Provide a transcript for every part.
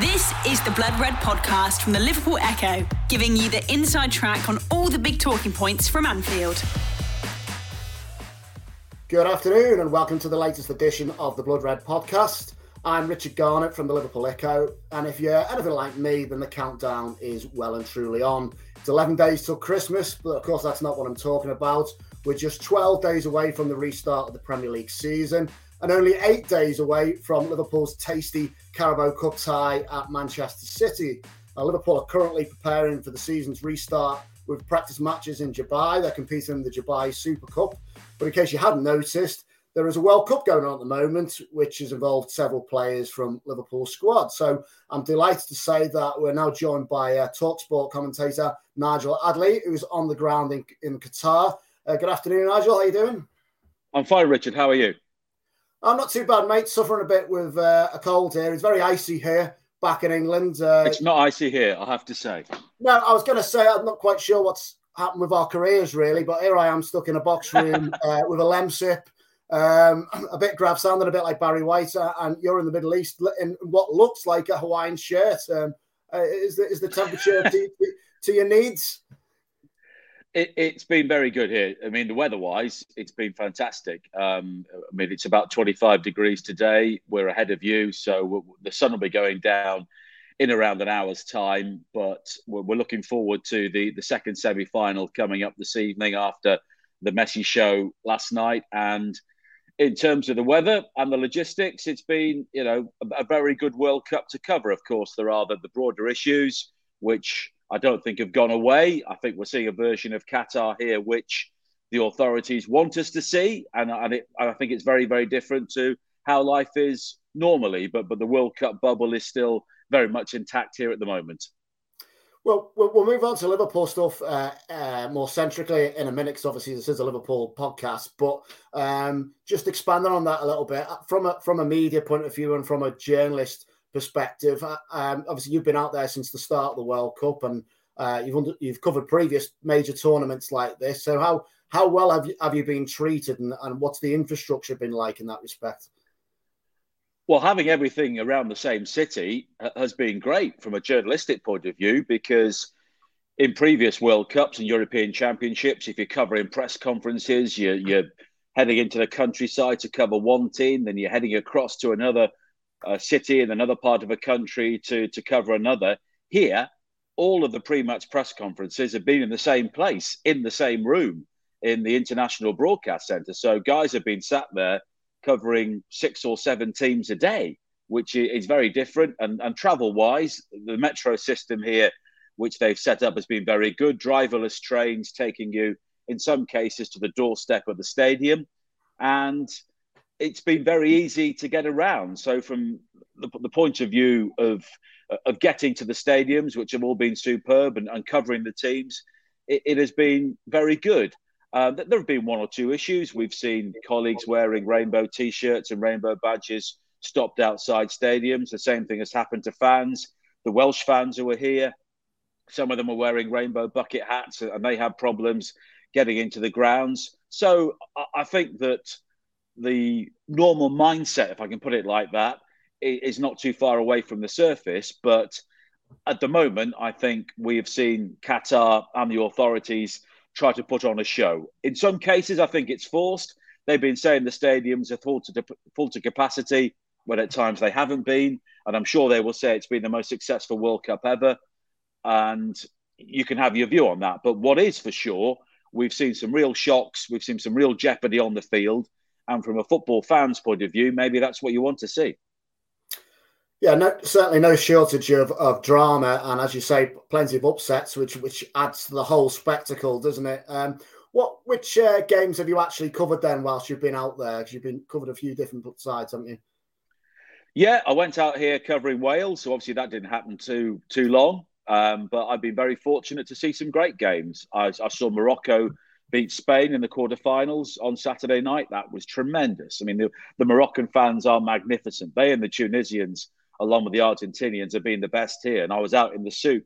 This is the Blood Red podcast from the Liverpool Echo, giving you the inside track on all the big talking points from Anfield. Good afternoon, and welcome to the latest edition of the Blood Red podcast. I'm Richard Garnett from the Liverpool Echo, and if you're anything like me, then the countdown is well and truly on. It's 11 days till Christmas, but of course, that's not what I'm talking about. We're just 12 days away from the restart of the Premier League season, and only eight days away from Liverpool's tasty Carabao Cup tie at Manchester City. Now, Liverpool are currently preparing for the season's restart with practice matches in Dubai. They're competing in the Dubai Super Cup. But in case you hadn't noticed, there is a World Cup going on at the moment, which has involved several players from Liverpool squad. So I'm delighted to say that we're now joined by uh, Talksport commentator Nigel Adderley, who's on the ground in, in Qatar. Uh, good afternoon, Nigel. How are you doing? I'm fine, Richard. How are you? I'm not too bad, mate. Suffering a bit with uh, a cold here. It's very icy here back in England. Uh, it's not icy here, I have to say. No, I was going to say I'm not quite sure what's happened with our careers, really, but here I am stuck in a box room uh, with a Lemsip, um, a bit grab sounding a bit like Barry White, uh, and you're in the Middle East in what looks like a Hawaiian shirt. Um, uh, is, the, is the temperature to, to your needs? It, has been very good here. I mean, the weather-wise, it's been fantastic. Um, I mean, it's about 25 degrees today. We're ahead of you, so the sun will be going down in around an hour's time. But we're, we're looking forward to the the second semi-final coming up this evening after the Messi show last night. And in terms of the weather and the logistics, it's been you know a, a very good World Cup to cover. Of course, there are the, the broader issues which I don't think have gone away. I think we're seeing a version of Qatar here, which the authorities want us to see, and, and, it, I think it's very, very different to how life is normally. But but the World Cup bubble is still very much intact here at the moment. Well, we'll move on to Liverpool stuff uh, uh, more centrically in a minute, because obviously this is a Liverpool podcast. But um, just expanding on that a little bit from a from a media point of view and from a journalist perspective. Uh, um, obviously, you've been out there since the start of the World Cup, and uh, you've under, you've covered previous major tournaments like this. So how how well have you have you been treated, and, and what's the infrastructure been like in that respect? Well, having everything around the same city has been great from a journalistic point of view because in previous World Cups and European Championships, if you're covering press conferences, you're, you're heading into the countryside to cover one team, then you're heading across to another a city in another part of a country to to cover another. Here, all of the pre-match press conferences have been in the same place, in the same room, in the International Broadcast Centre. So guys have been sat there covering six or seven teams a day, which is very different. And, and travel-wise, the metro system here, which they've set up, has been very good. Driverless trains taking you, in some cases, to the doorstep of the stadium, and it's been very easy to get around. So from the, the, point of view of of getting to the stadiums, which have all been superb, and, and covering the teams, it, it, has been very good. Uh, there have been one or two issues. We've seen colleagues wearing rainbow T-shirts and rainbow badges stopped outside stadiums. The same thing has happened to fans. The Welsh fans who were here, some of them are wearing rainbow bucket hats, and they had problems getting into the grounds. So I think that the normal mindset, if I can put it like that, is not too far away from the surface. But at the moment, I think we have seen Qatar and the authorities try to put on a show. In some cases, I think it's forced. They've been saying the stadiums are full to, full to capacity, when at times they haven't been. And I'm sure they will say it's been the most successful World Cup ever. And you can have your view on that. But what is for sure, we've seen some real shocks, we've seen some real jeopardy on the field. And from a football fan's point of view, maybe that's what you want to see. Yeah, no, certainly no shortage of, of drama, and as you say, plenty of upsets, which which adds to the whole spectacle, doesn't it? Um, what which uh, games have you actually covered then whilst you've been out there? Because you've been covered a few different sides, haven't you? Yeah, I went out here covering Wales, so obviously that didn't happen too too long. Um, but I've been very fortunate to see some great games. I, I saw Morocco beat Spain in the quarterfinals on Saturday night. That was tremendous. I mean, the, the Moroccan fans are magnificent. They and the Tunisians, along with the Argentinians, have been the best here. And I was out in the souk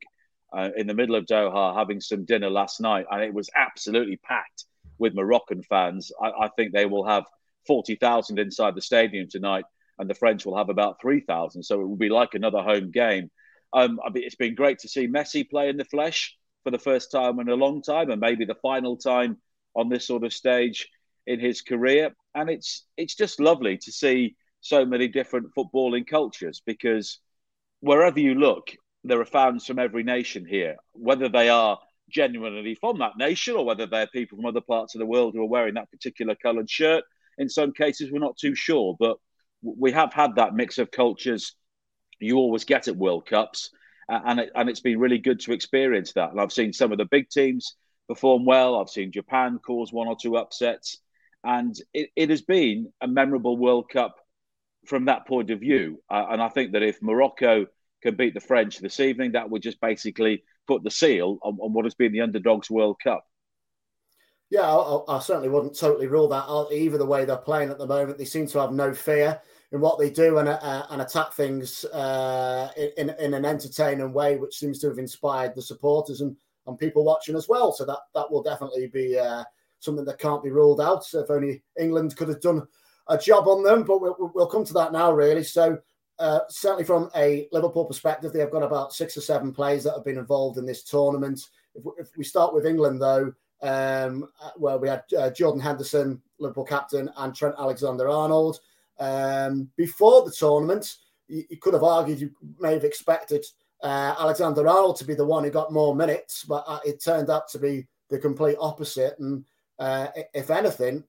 uh, in the middle of Doha having some dinner last night, and it was absolutely packed with Moroccan fans. I, I think they will have 40,000 inside the stadium tonight, and the French will have about 3,000. So it will be like another home game. Um, it's been great to see Messi play in the flesh for the first time in a long time, and maybe the final time on this sort of stage in his career. And it's it's just lovely to see so many different footballing cultures because wherever you look, there are fans from every nation here, whether they are genuinely from that nation or whether they're people from other parts of the world who are wearing that particular coloured shirt. In some cases, we're not too sure, but we have had that mix of cultures you always get at World Cups. And, it, and it's been really good to experience that. And I've seen some of the big teams perform well. I've seen Japan cause one or two upsets. And it, it has been a memorable World Cup from that point of view. Uh, and I think that if Morocco can beat the French this evening, that would just basically put the seal on, on what has been the underdogs World Cup. Yeah, I, I, certainly wouldn't totally rule that out either. The way they're playing at the moment, they seem to have no fear in what they do and, uh, and attack things uh, in, in an entertaining way, which seems to have inspired the supporters and, and people watching as well. So that that will definitely be uh, something that can't be ruled out. So if only England could have done a job on them, but we'll, we'll come to that now, really. So uh, certainly from a Liverpool perspective, they've got about six or seven players that have been involved in this tournament. If, if we start with England, though, um, uh, where we had uh, Jordan Henderson, Liverpool captain, and Trent Alexander Arnold. Um, before the tournament, you, you, could have argued you may have expected uh, Alexander Arnold to be the one who got more minutes, but uh, it turned out to be the complete opposite. And uh, if anything,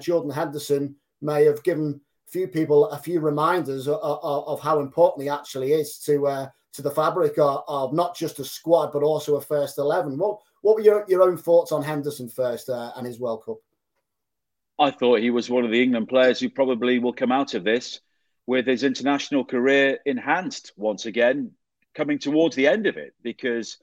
Jordan Henderson may have given a few people a few reminders of, of, of how important he actually is to uh, to the fabric of, of, not just a squad but also a first eleven. What what were your, your own thoughts on Henderson first uh, and his World Cup? I thought he was one of the England players who probably will come out of this with his international career enhanced once again, coming towards the end of it because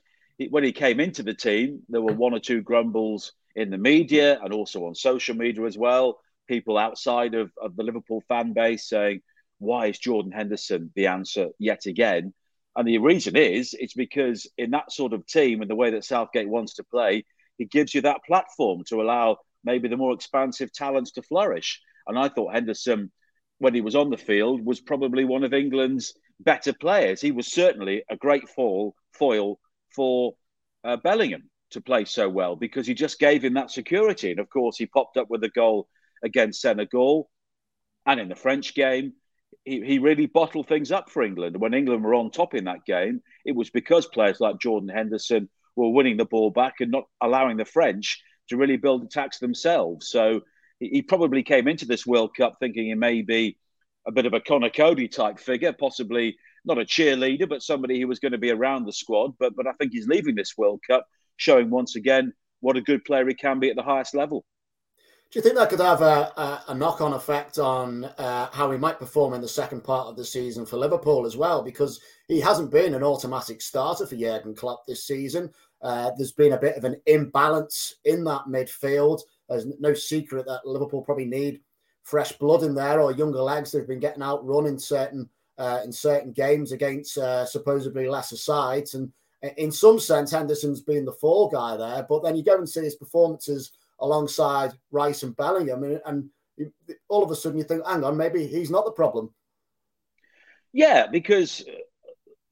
when he came into the team, there were one or two grumbles in the media and also on social media as well people outside of, of the Liverpool fan base saying, why is Jordan Henderson the answer yet again? And the reason is, it's because in that sort of team and the way that Southgate wants to play, he gives you that platform to allow maybe the more expansive talents to flourish. And I thought Henderson, when he was on the field, was probably one of England's better players. He was certainly a great foil, foil for uh, Bellingham to play so well because he just gave him that security. And of course, he popped up with a goal against Senegal and in the French game. He, he really bottled things up for England. When England were on top in that game, it was because players like Jordan Henderson were winning the ball back and not allowing the French to really build attacks themselves. So he, probably came into this World Cup thinking he may be a bit of a Conor Coady type figure, possibly not a cheerleader, but somebody who was going to be around the squad. But but I think he's leaving this World Cup showing once again what a good player he can be at the highest level. Do you think that could have a, a, a knock on effect on uh, how he might perform in the second part of the season for Liverpool as well? Because he hasn't been an automatic starter for Jurgen Klopp this season. Uh, there's been a bit of an imbalance in that midfield. There's no secret that Liverpool probably need fresh blood in there or younger legs. They've been getting outrun in certain uh, in certain games against uh, supposedly lesser sides, and in some sense, Henderson's been the fall guy there. But then you go and see his performances alongside Rice and Bellingham, and, and all of a sudden you think, hang on, maybe he's not the problem. Yeah, because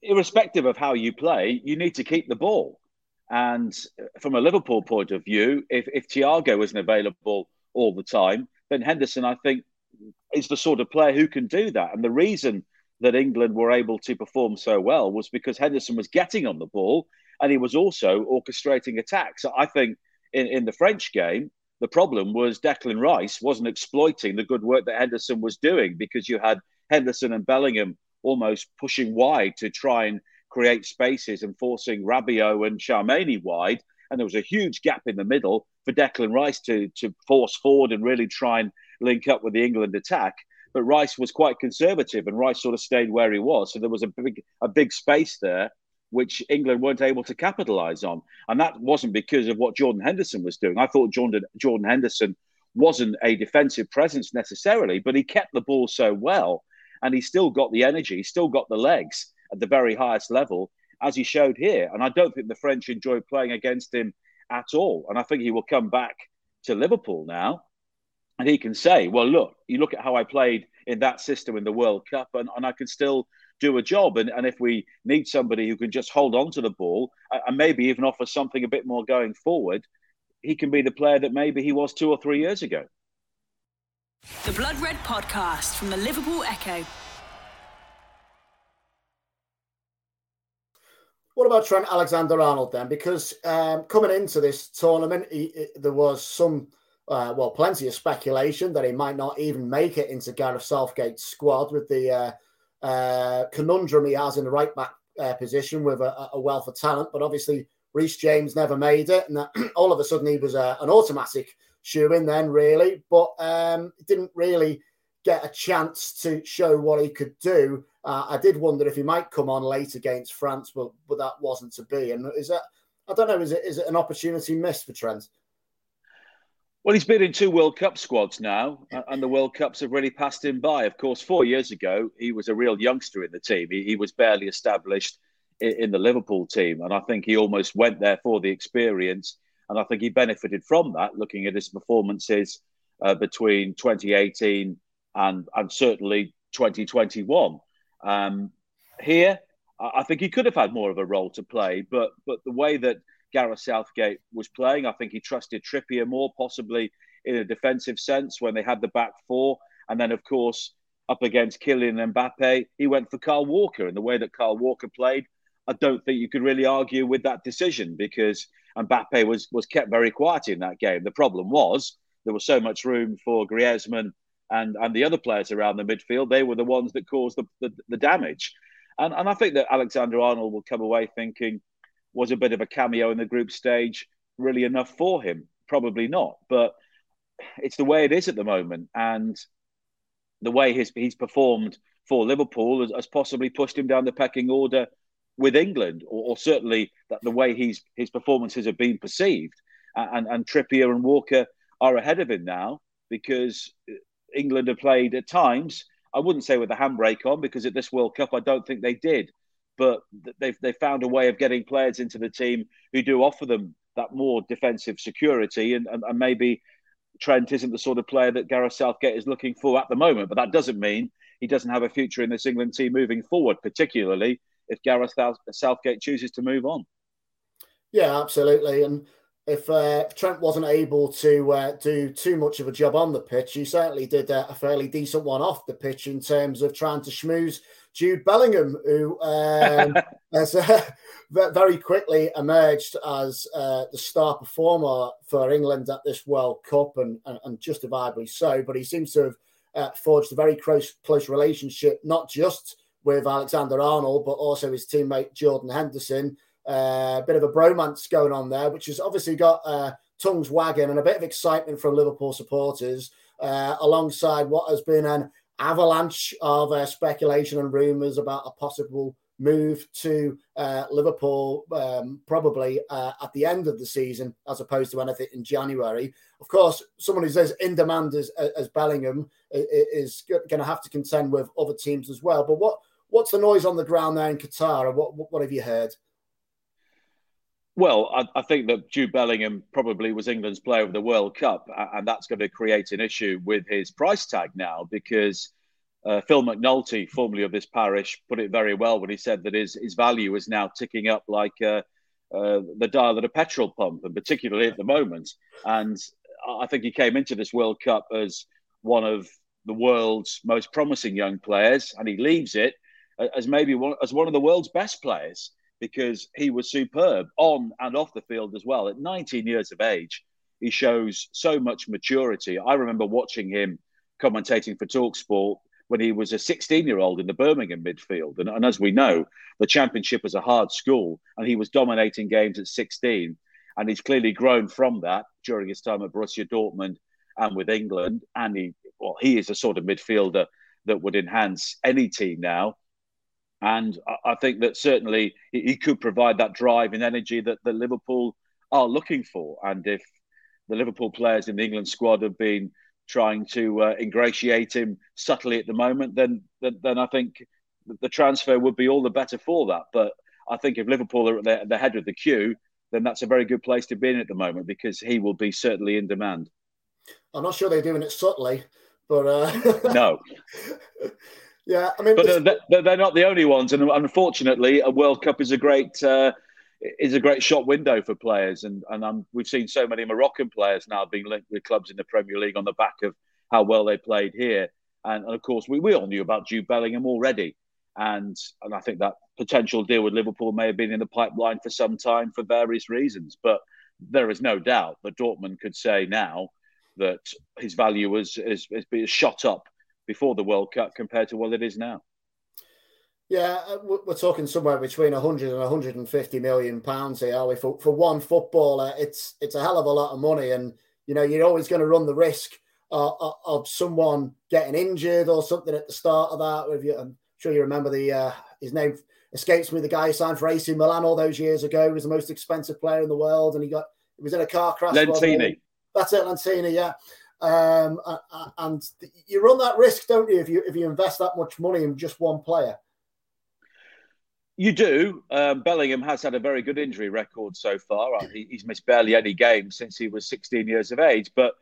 irrespective of how you play, you need to keep the ball. And from a Liverpool point of view, if, if Thiago isn't available all the time, then Henderson, I think, is the sort of player who can do that. And the reason that England were able to perform so well was because Henderson was getting on the ball and he was also orchestrating attacks. I think in, in the French game, the problem was Declan Rice wasn't exploiting the good work that Henderson was doing because you had Henderson and Bellingham almost pushing wide to try and create spaces and forcing Rabiot and Tchouameni wide. And there was a huge gap in the middle for Declan Rice to, to force forward and really try and link up with the England attack. but Rice was quite conservative, and Rice sort of stayed where he was. So there was a big a big space there, which England weren't able to capitalise on, and that wasn't because of what Jordan Henderson was doing. I thought Jordan Jordan Henderson wasn't a defensive presence necessarily, but he kept the ball so well, and he still got the energy, he still got the legs at the very highest level, as he showed here. And I don't think the French enjoyed playing against him at all. And I think he will come back to Liverpool now and he can say, well, look, you look at how I played in that system in the World Cup, and, and I can still do a job. And, and if we need somebody who can just hold on to the ball and maybe even offer something a bit more going forward, he can be the player that maybe he was two or three years ago. The Blood Red Podcast from the Liverpool Echo. What about Trent Alexander Arnold then? Because um, coming into this tournament, he, he, there was some uh, well, plenty of speculation that he might not even make it into Gareth Southgate's squad with the uh, uh, conundrum he has in the right back uh, position with a, a, wealth of talent. But obviously, Reece James never made it, and all of a sudden he was uh, an automatic shoe in then, really. But um, didn't really get a chance to show what he could do. Uh, I did wonder if he might come on late against France, but but that wasn't to be. And is that I don't know, is it is it an opportunity missed for Trent? Well, he's been in two World Cup squads now, and the World Cups have really passed him by. Of course, four years ago, he was a real youngster in the team. He, he was barely established in, in, the Liverpool team, and I think he almost went there for the experience. And I think he benefited from that, looking at his performances uh, between 2018 and and certainly 2021. Um, here, I think he could have had more of a role to play, but but the way that Gareth Southgate was playing. I think he trusted Trippier more, possibly in a defensive sense when they had the back four. And then, of course, up against Kylian Mbappe, he went for Kyle Walker. And the way that Kyle Walker played, I don't think you could really argue with that decision because Mbappe was was kept very quiet in that game. The problem was there was so much room for Griezmann and and the other players around the midfield. They were the ones that caused the, the, the damage. And, and I think that Alexander Arnold will come away thinking, was a bit of a cameo in the group stage really enough for him? Probably not, but it's the way it is at the moment, and the way he's he's performed for Liverpool has, has possibly pushed him down the pecking order with England, or, or, certainly that the way he's his performances have been perceived, and and Trippier and Walker are ahead of him now because England have played at times. I wouldn't say with the handbrake on because at this World Cup I don't think they did, but they've they found a way of getting players into the team who do offer them that more defensive security, and, and, and maybe Trent isn't the sort of player that Gareth Southgate is looking for at the moment. But that doesn't mean he doesn't have a future in this England team moving forward, particularly if Gareth Southgate chooses to move on. Yeah, absolutely. And if, uh, Trent wasn't able to uh, do too much of a job on the pitch, he certainly did a fairly decent one off the pitch in terms of trying to schmooze Jude Bellingham, who um, has uh, very quickly emerged as uh, the star performer for England at this World Cup, and, and, and justifiably so. But he seems to have uh, forged a very close close relationship, not just with Alexander Arnold, but also his teammate Jordan Henderson. Uh, a bit of a bromance going on there, which has obviously got uh, tongues wagging and a bit of excitement from Liverpool supporters, uh, alongside what has been an avalanche of uh, speculation and rumours about a possible move to uh, Liverpool, um, probably uh, at the end of the season, as opposed to anything in January. Of course, someone who's as in demand as, as Bellingham is going to have to contend with other teams as well. But what what's the noise on the ground there in Qatar? What, what have you heard? Well, I, I, think that Jude Bellingham probably was England's player of the World Cup, and that's going to create an issue with his price tag now because uh, Phil McNulty, formerly of this parish, put it very well when he said that his, his value is now ticking up like uh, uh, the dial at a petrol pump, and particularly at the moment. And I think he came into this World Cup as one of the world's most promising young players, and he leaves it as maybe one, as one of the world's best players because he was superb on and off the field as well. At 19 years of age, he shows so much maturity. I remember watching him commentating for Talksport when he was a 16 year old in the Birmingham midfield. And, and, as we know, the championship was a hard school, and he was dominating games at 16. And he's clearly grown from that during his time at Borussia Dortmund and with England. And he, well, he is a sort of midfielder that would enhance any team now. And I think that certainly he could provide that drive and energy that the Liverpool are looking for. And if the Liverpool players in the England squad have been trying to uh, ingratiate him subtly at the moment, then, then, then I think the transfer would be all the better for that. But I think if Liverpool are at the, the head of the queue, then that's a very good place to be in at the moment because he will be certainly in demand. I'm not sure they're doing it subtly, but uh... no. yeah, I mean, but this... uh, they're not the only ones, and unfortunately, a World Cup is a great uh, is a great shop window for players, and and um, we've seen so many Moroccan players now being linked with clubs in the Premier League on the back of how well they played here, and, and of course we, we all knew about Jude Bellingham already, and and I think that potential deal with Liverpool may have been in the pipeline for some time for various reasons, but there is no doubt that Dortmund could say now that his value has, has been shot up before the World Cup compared to what it is now. Yeah, uh, we're talking somewhere between 100 and 150 million pounds here, are we? For, for one footballer, it's it's a hell of a lot of money, and you know you're always going to run the risk uh, uh, of someone getting injured or something at the start of that. You, I'm sure you remember the uh, his name escapes me. The guy who signed for AC Milan all those years ago he was the most expensive player in the world, and he got he was in a car crash. Lentini. That's it, Lentini. Yeah. Um, and you run that risk, don't you, if you if you invest that much money in just one player? You do. Um, Bellingham has had a very good injury record so far. Uh, he's missed barely any games since he was 16 years of age. But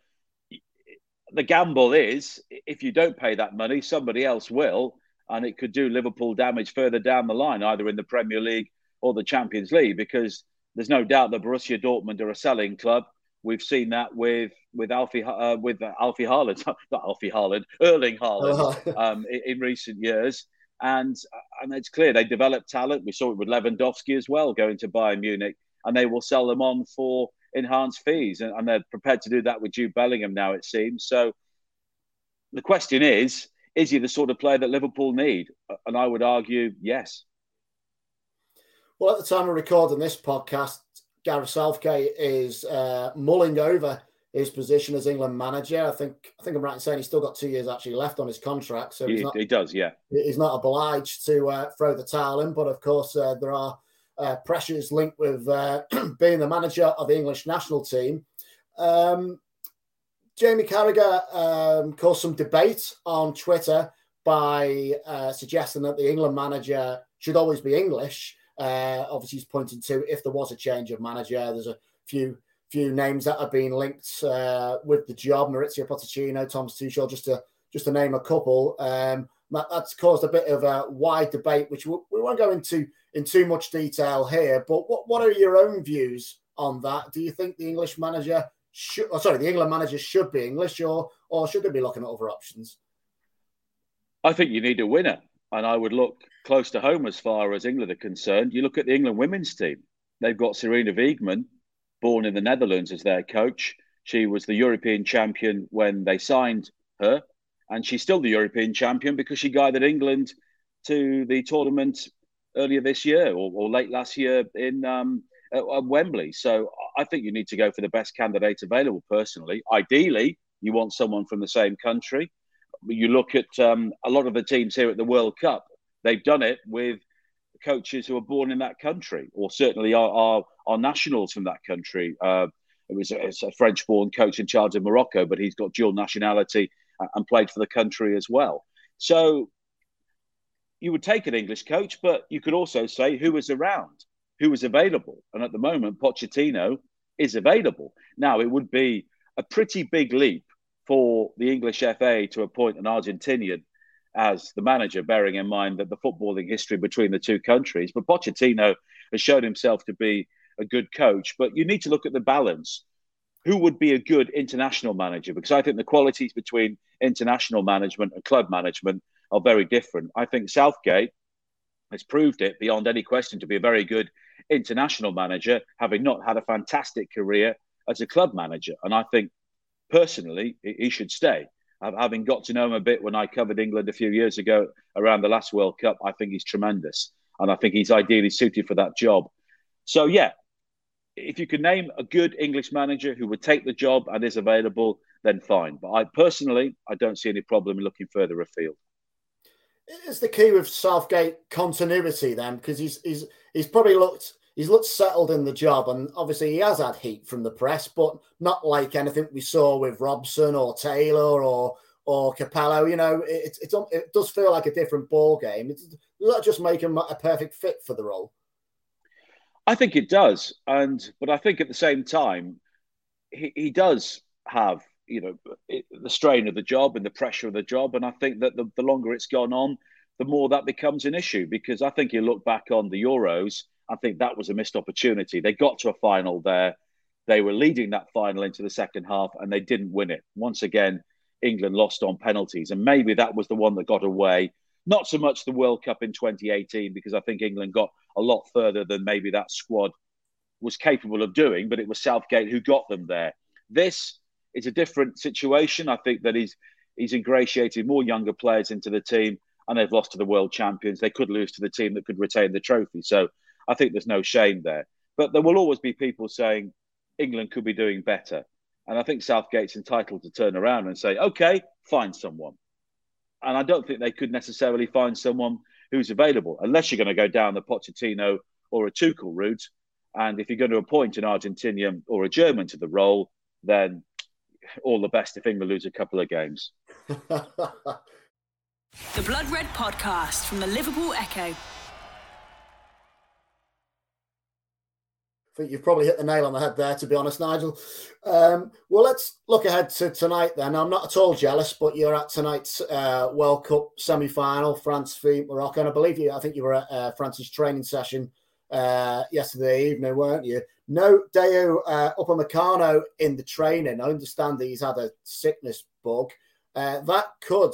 the gamble is if you don't pay that money, somebody else will. And it could do Liverpool damage further down the line, either in the Premier League or the Champions League, because there's no doubt that Borussia Dortmund are a selling club. We've seen that with with Alfie uh, with Alfie Haaland, not Alfie Haaland, Erling Haaland, um, in, in, recent years, and and it's clear they develop talent. We saw it with Lewandowski as well, going to Bayern Munich, and they will sell them on for enhanced fees, and, and they're prepared to do that with Jude Bellingham now. It seems so. The question is, is he the sort of player that Liverpool need? And I would argue, yes. Well, at the time of recording this podcast, Gareth Southgate is uh, mulling over his position as England manager. I think I think I'm right in saying he's still got two years actually left on his contract, so he, not, he does, yeah. He's not obliged to uh, throw the towel in, but of course uh, there are uh, pressures linked with uh, being the manager of the English national team. Um, Jamie Carragher um, caused some debate on Twitter by uh, suggesting that the England manager should always be English. Uh, obviously, he's pointing to if there was a change of manager, there's a few few names that have been linked uh, with the job: Mauricio Pochettino, Thomas Tuchel, just to just to name a couple. Um, that, that's caused a bit of a wide debate, which we, we won't go into in too much detail here. But what what are your own views on that? Do you think the English manager should? Oh, sorry, the England manager should be English, or or should they be looking at other options? I think you need a winner, and I would look close to home as far as England are concerned. You look at the England women's team; they've got Sarina Wiegman, born in the Netherlands, as their coach. She was the European champion when they signed her, and she's still the European champion because she guided England to the tournament earlier this year or, or late last year in um, at, at Wembley. So I think you need to go for the best candidate available. Personally, ideally, you want someone from the same country. You look at um, a lot of the teams here at the World Cup; they've done it with coaches who are born in that country, or certainly are are, are nationals from that country. Uh, it was a, a French-born coach in charge of Morocco, but he's got dual nationality and played for the country as well. So you would take an English coach, but you could also say who was around, who was available. And at the moment, Pochettino is available. Now, it would be a pretty big leap for the English FA to appoint an Argentinian as the manager, bearing in mind that the footballing history between the two countries. But Pochettino has shown himself to be a good coach. But you need to look at the balance. Who would be a good international manager? Because I think the qualities between international management and club management are very different. I think Southgate has proved it beyond any question to be a very good international manager, having not had a fantastic career as a club manager. And I think personally, he should stay. Having got to know him a bit when I covered England a few years ago around the last World Cup, I think he's tremendous. And I think he's ideally suited for that job. So, yeah, if you could name a good English manager who would take the job and is available, then fine. But I personally, I don't see any problem in looking further afield. is the key with Southgate continuity then? Because he's he's he's probably looked he's looked settled in the job, and obviously he has had heat from the press, but not like anything we saw with Robson or Taylor or or Capello. You know, it, it, um, it does feel like a different ball game. It's, does that just make him a perfect fit for the role? I think it does, and but I think at the same time, he, he does have you know the strain of the job and the pressure of the job, and I think that the, the longer it's gone on, the more that becomes an issue. Because I think you look back on the Euros, I think that was a missed opportunity. They got to a final there, they were leading that final into the second half, and they didn't win it. Once again, England lost on penalties, and maybe that was the one that got away. Not so much the World Cup in 2018, because I think England got a lot further than maybe that squad was capable of doing, but it was Southgate who got them there. This is a different situation. I think that he's he's ingratiated more younger players into the team, and they've lost to the world champions. They could lose to the team that could retain the trophy. So I think there's no shame there. But there will always be people saying England could be doing better. And I think Southgate's entitled to turn around and say, okay, find someone. And I don't think they could necessarily find someone who's available, unless you're going to go down the Pochettino or a Tuchel route. And if you're going to appoint an Argentinian or a German to the role, then all the best if England lose a couple of games. the Blood Red Podcast from the Liverpool Echo. I think you've probably hit the nail on the head there, to be honest, Nigel. Um, well, let's look ahead to tonight then. I'm not at all jealous, but you're at tonight's uh, World Cup semi final, France v Morocco. And I believe you, I think you were at uh, France's training session uh, yesterday evening, weren't you? No Dayot uh, Upamecano in the training. I understand that he's had a sickness bug. Uh, that could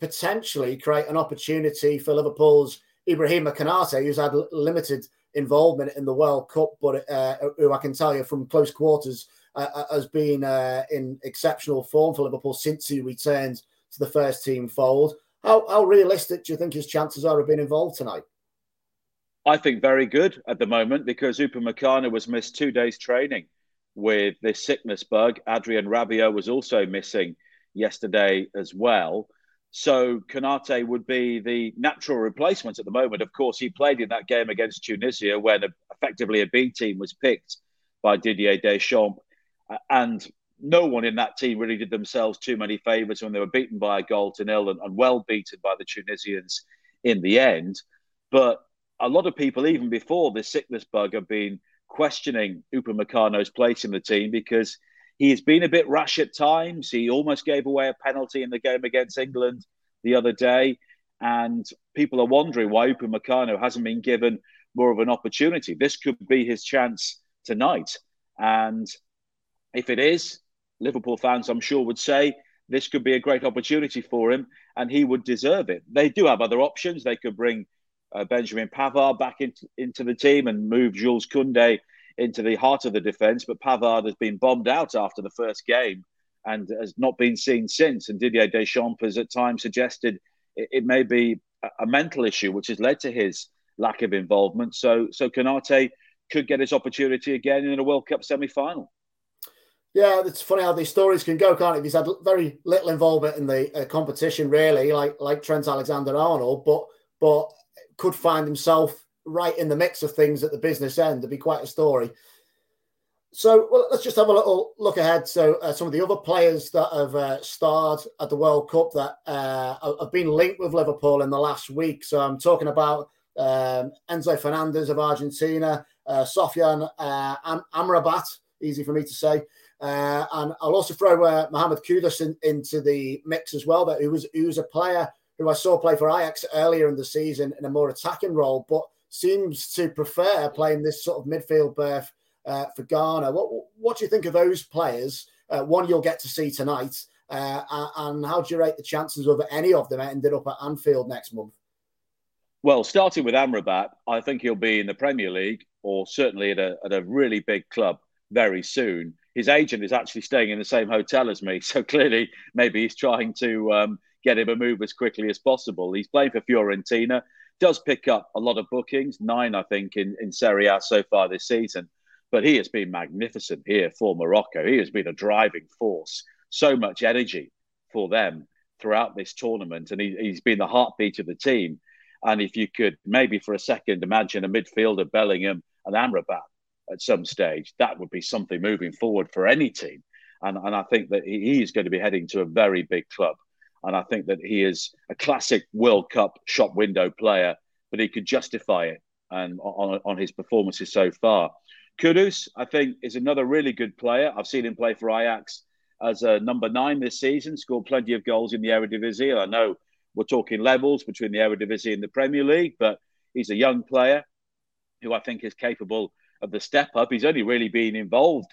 potentially create an opportunity for Liverpool's Ibrahima Konate, who's had limited involvement in the World Cup, but uh, who I can tell you from close quarters uh, uh, has been uh, in exceptional form for Liverpool since he returned to the first team fold. How, how realistic do you think his chances are of being involved tonight? I think very good at the moment because Upamecano was missed two days training with this sickness bug. Adrien Rabiot was also missing yesterday as well. So Konate would be the natural replacement at the moment. Of course, he played in that game against Tunisia when effectively a B team was picked by Didier Deschamps. And no one in that team really did themselves too many favours when they were beaten by a goal to nil and, and well beaten by the Tunisians in the end. But a lot of people, even before this sickness bug, have been questioning Upamecano's place in the team because – he has been a bit rash at times. He almost gave away a penalty in the game against England the other day. And people are wondering why Upamecano hasn't been given more of an opportunity. This could be his chance tonight. And if it is, Liverpool fans, I'm sure, would say this could be a great opportunity for him and he would deserve it. They do have other options. They could bring uh, Benjamin Pavard back into, into the team and move Jules Koundé into the heart of the defence. But Pavard has been bombed out after the first game and has not been seen since. And Didier Deschamps has at times suggested it, it may be a, mental issue, which has led to his lack of involvement. So, so Konate could get his opportunity again in a World Cup semi-final. Yeah, it's funny how these stories can go, can't it? He's had very little involvement in the uh, competition, really, like like Trent Alexander-Arnold, but but could find himself right in the mix of things at the business end. It'd be quite a story. So well, let's just have a little look ahead. So uh, some of the other players that have uh, starred at the World Cup that uh, have been linked with Liverpool in the last week. So I'm talking about um, Enzo Fernandez of Argentina, uh, Sofyan uh, Am- Amrabat, easy for me to say. Uh, and I'll also throw Mohamed Kudus in, into the mix as well. That who was was a player who I saw play for Ajax earlier in the season in a more attacking role, but seems to prefer playing this sort of midfield berth uh, for Ghana. What what do you think of those players? Uh, one you'll get to see tonight, uh, and how do you rate the chances of any of them ending up at Anfield next month? Well, starting with Amrabat, I think he'll be in the Premier League or certainly at a, at a really big club very soon. His agent is actually staying in the same hotel as me, so clearly maybe he's trying to um, get him a move as quickly as possible. He's playing for Fiorentina does pick up a lot of bookings, nine, I think, in, in Serie A so far this season. But he has been magnificent here for Morocco. He has been a driving force, so much energy for them throughout this tournament, and he, he's been the heartbeat of the team. And if you could maybe for a second imagine a midfielder, Bellingham and Amrabat at some stage, that would be something moving forward for any team. And, and I think that he is going to be heading to a very big club. And I think that he is a classic World Cup shop window player, but he could justify it and on, on his performances so far. Kudus, I think, is another really good player. I've seen him play for Ajax as a number nine this season, scored plenty of goals in the Eredivisie. I know we're talking levels between the Eredivisie and the Premier League, but he's a young player who I think is capable of the step up. He's only really been involved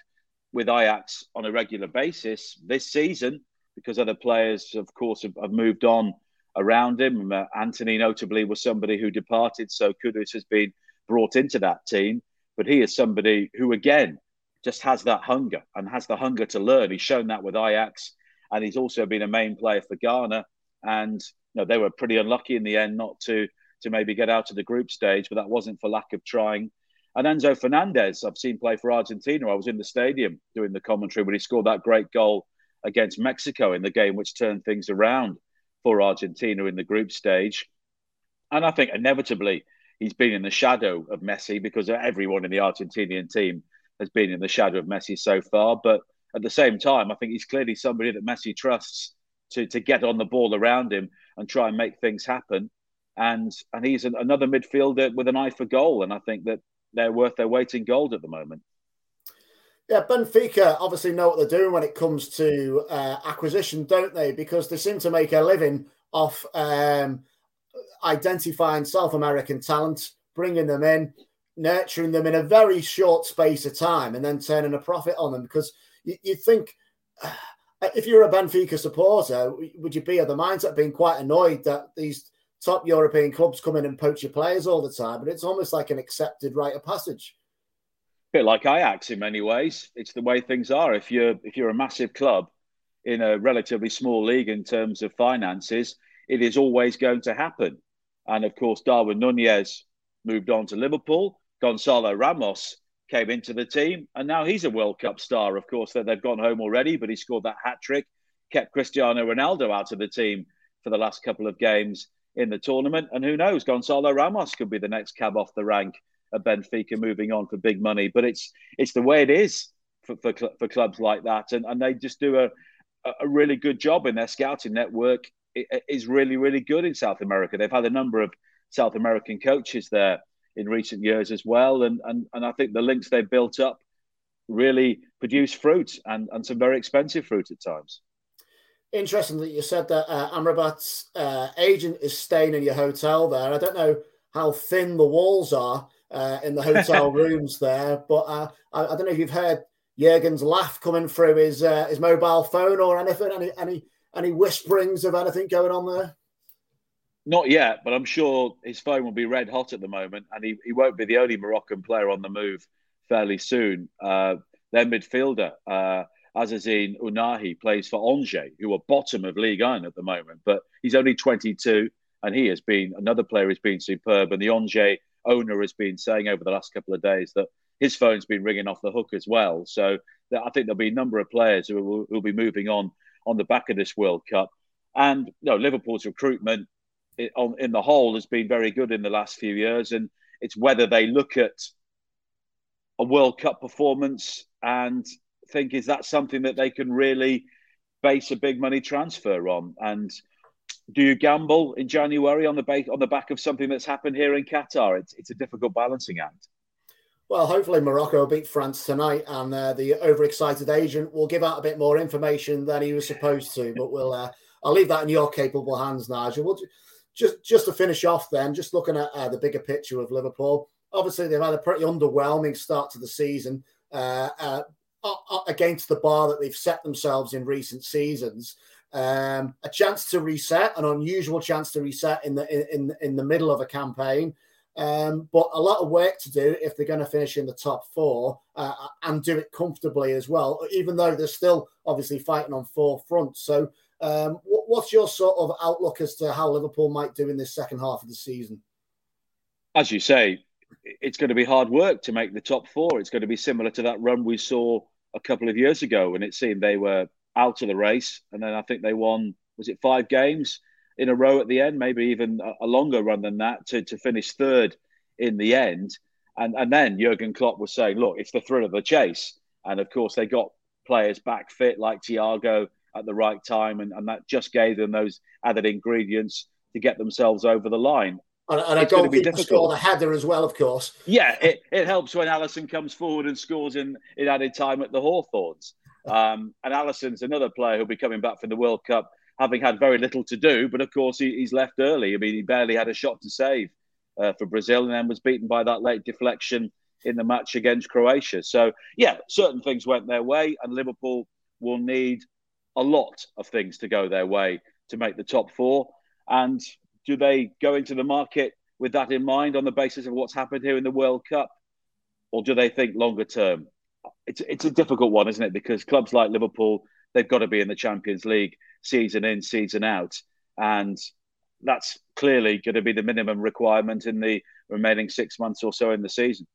with Ajax on a regular basis this season because other players, of course, have, have moved on around him. Uh, Antony, notably, was somebody who departed, so Kudus has been brought into that team. But he is somebody who, again, just has that hunger and has the hunger to learn. He's shown that with Ajax, and he's also been a main player for Ghana. And you know, they were pretty unlucky in the end not to to maybe get out of the group stage, but that wasn't for lack of trying. And Enzo Fernandez, I've seen play for Argentina. I was in the stadium doing the commentary when he scored that great goal against Mexico in the game which turned things around for Argentina in the group stage. And I think inevitably he's been in the shadow of Messi because everyone in the Argentinian team has been in the shadow of Messi so far. But at the same time, I think he's clearly somebody that Messi trusts to, to get on the ball around him and try and make things happen. And and he's an, another midfielder with an eye for goal. And I think that they're worth their weight in gold at the moment. Yeah, Benfica obviously know what they're doing when it comes to uh, acquisition, don't they? Because they seem to make a living off um, identifying South American talent, bringing them in, nurturing them in a very short space of time, and then turning a profit on them. Because you, you think uh, if you're a Benfica supporter, would you be of the mindset being quite annoyed that these top European clubs come in and poach your players all the time? But it's almost like an accepted rite of passage. Bit like Ajax in many ways. It's the way things are. If you're if you're a massive club in a relatively small league in terms of finances, it is always going to happen. And of course, Darwin Nunez moved on to Liverpool. Gonzalo Ramos came into the team, and now he's a World Cup star. Of course, they've gone home already, but he scored that hat trick, kept Cristiano Ronaldo out of the team for the last couple of games in the tournament. And who knows, Gonzalo Ramos could be the next cab off the rank Benfica, moving on for big money. But it's it's the way it is for for, for clubs like that, and and they just do a a really good job in their scouting network. It is really really good in South America. They've had a number of South American coaches there in recent years as well. And, and, and I think the links they've built up really produce fruit and, and some very expensive fruit at times. Interesting that you said that uh, Amrabat's uh, agent is staying in your hotel there. I don't know how thin the walls are uh, in the hotel rooms there, but uh, I, I, don't know if you've heard Jurgen's laugh coming through his uh, his mobile phone or anything, any any any whisperings of anything going on there. Not yet, but I'm sure his phone will be red hot at the moment, and he, he won't be the only Moroccan player on the move fairly soon. Uh, their midfielder, uh, Azzedine Ounahi, plays for Angers, who are bottom of League One at the moment, but he's only 22, and he has been another player who's been superb. And the Angers owner has been saying over the last couple of days that his phone's been ringing off the hook as well. So I think there'll be a number of players who will, will be moving on on the back of this World Cup. And you know, Liverpool's recruitment on, in the whole has been very good in the last few years, and it's whether they look at a World Cup performance and think is that something that they can really base a big money transfer on, and do you gamble in January on the back on the back of something that's happened here in Qatar? It's it's a difficult balancing act. Well, hopefully Morocco will beat France tonight, and uh, the overexcited agent will give out a bit more information than he was supposed to. But we'll uh, I'll leave that in your capable hands, Nigel. We'll, just just to finish off, then, just looking at uh, the bigger picture of Liverpool. Obviously, they've had a pretty underwhelming start to the season uh, uh, against the bar that they've set themselves in recent seasons. Um, a chance to reset, an unusual chance to reset in the in in the middle of a campaign. Um, but a lot of work to do if they're going to finish in the top four uh, and do it comfortably as well, even though they're still obviously fighting on four fronts. So um, what, what's your sort of outlook as to how Liverpool might do in this second half of the season? As you say, it's going to be hard work to make the top four. It's going to be similar to that run we saw a couple of years ago when it seemed they were out of the race, and then I think they won was it five games in a row at the end, maybe even a, longer run than that to, to finish third in the end. And, and then Jurgen Klopp was saying, look, it's the thrill of the chase. And of course, they got players back fit like Thiago at the right time, and, and that just gave them those added ingredients to get themselves over the line. And, and a goalkeeper scored a header as well, of course. Yeah, it, it helps when Alisson comes forward and scores in, in added time at the Hawthorns. Um, and Alisson's another player who'll be coming back from the World Cup, having had very little to do. But of course, he, he's left early. I mean, he barely had a shot to save uh, for Brazil and then was beaten by that late deflection in the match against Croatia. So, yeah, certain things went their way, and Liverpool will need a lot of things to go their way to make the top four. And do they go into the market with that in mind on the basis of what's happened here in the World Cup? Or do they think longer term? It's, it's a difficult one, isn't it? Because clubs like Liverpool, they've got to be in the Champions League season in, season out. And that's clearly going to be the minimum requirement in the remaining six months or so in the season.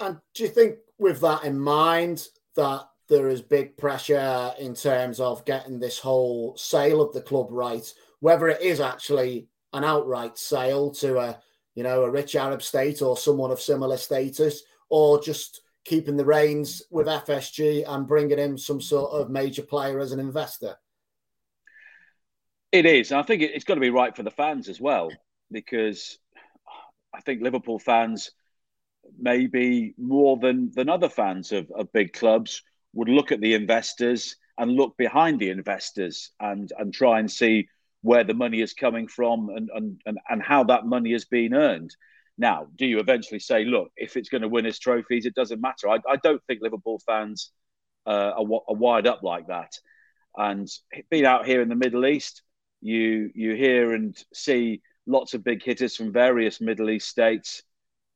And do you think, with that in mind, that there is big pressure in terms of getting this whole sale of the club right, whether it is actually an outright sale to a you know a rich Arab state or someone of similar status, or just keeping the reins with FSG and bringing in some sort of major player as an investor? It is. And I think it's got to be right for the fans as well, because I think Liverpool fans, maybe more than, than other fans of, of big clubs, would look at the investors and look behind the investors and, and try and see where the money is coming from and, and, and, and how that money has been earned. Now, do you eventually say, look, if it's going to win us trophies, it doesn't matter? I, I don't think Liverpool fans uh, are, are wired up like that. And being out here in the Middle East, you you hear and see lots of big hitters from various Middle East states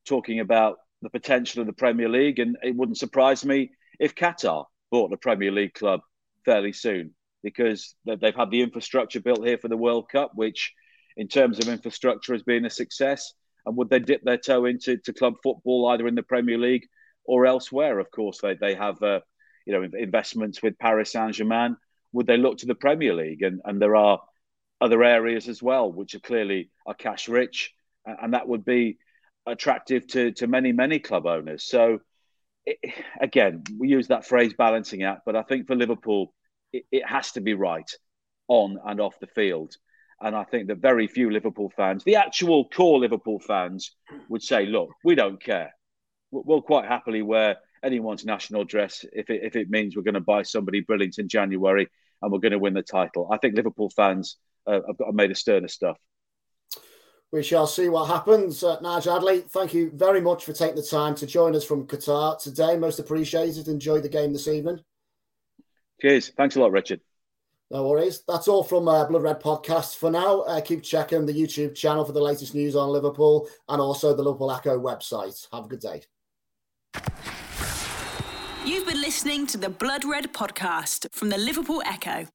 talking about the potential of the Premier League, and it wouldn't surprise me if Qatar bought the Premier League club fairly soon because they've had the infrastructure built here for the World Cup, which, in terms of infrastructure, has been a success. And would they dip their toe into to club football either in the Premier League or elsewhere? Of course, they they have uh, you know investments with Paris Saint Germain. Would they look to the Premier League? And and there are other areas as well, which are clearly are cash rich, and that would be attractive to to many many club owners. So it, again, we use that phrase balancing act, but I think for Liverpool, it, it has to be right on and off the field. And I think that very few Liverpool fans, the actual core Liverpool fans, would say, "Look, we don't care. We'll quite happily wear anyone's national dress if it, if it means we're going to buy somebody brilliant in January and we're going to win the title." I think Liverpool fans uh, I've got made a sterner stuff. We shall see what happens. Uh, Nigel Adderley, thank you very much for taking the time to join us from Qatar today. Most appreciated. Enjoy the game this evening. Cheers. Thanks a lot, Richard. No worries. That's all from uh, Blood Red Podcast for now. Uh, keep checking the YouTube channel for the latest news on Liverpool and also the Liverpool Echo website. Have a good day. You've been listening to the Blood Red Podcast from the Liverpool Echo.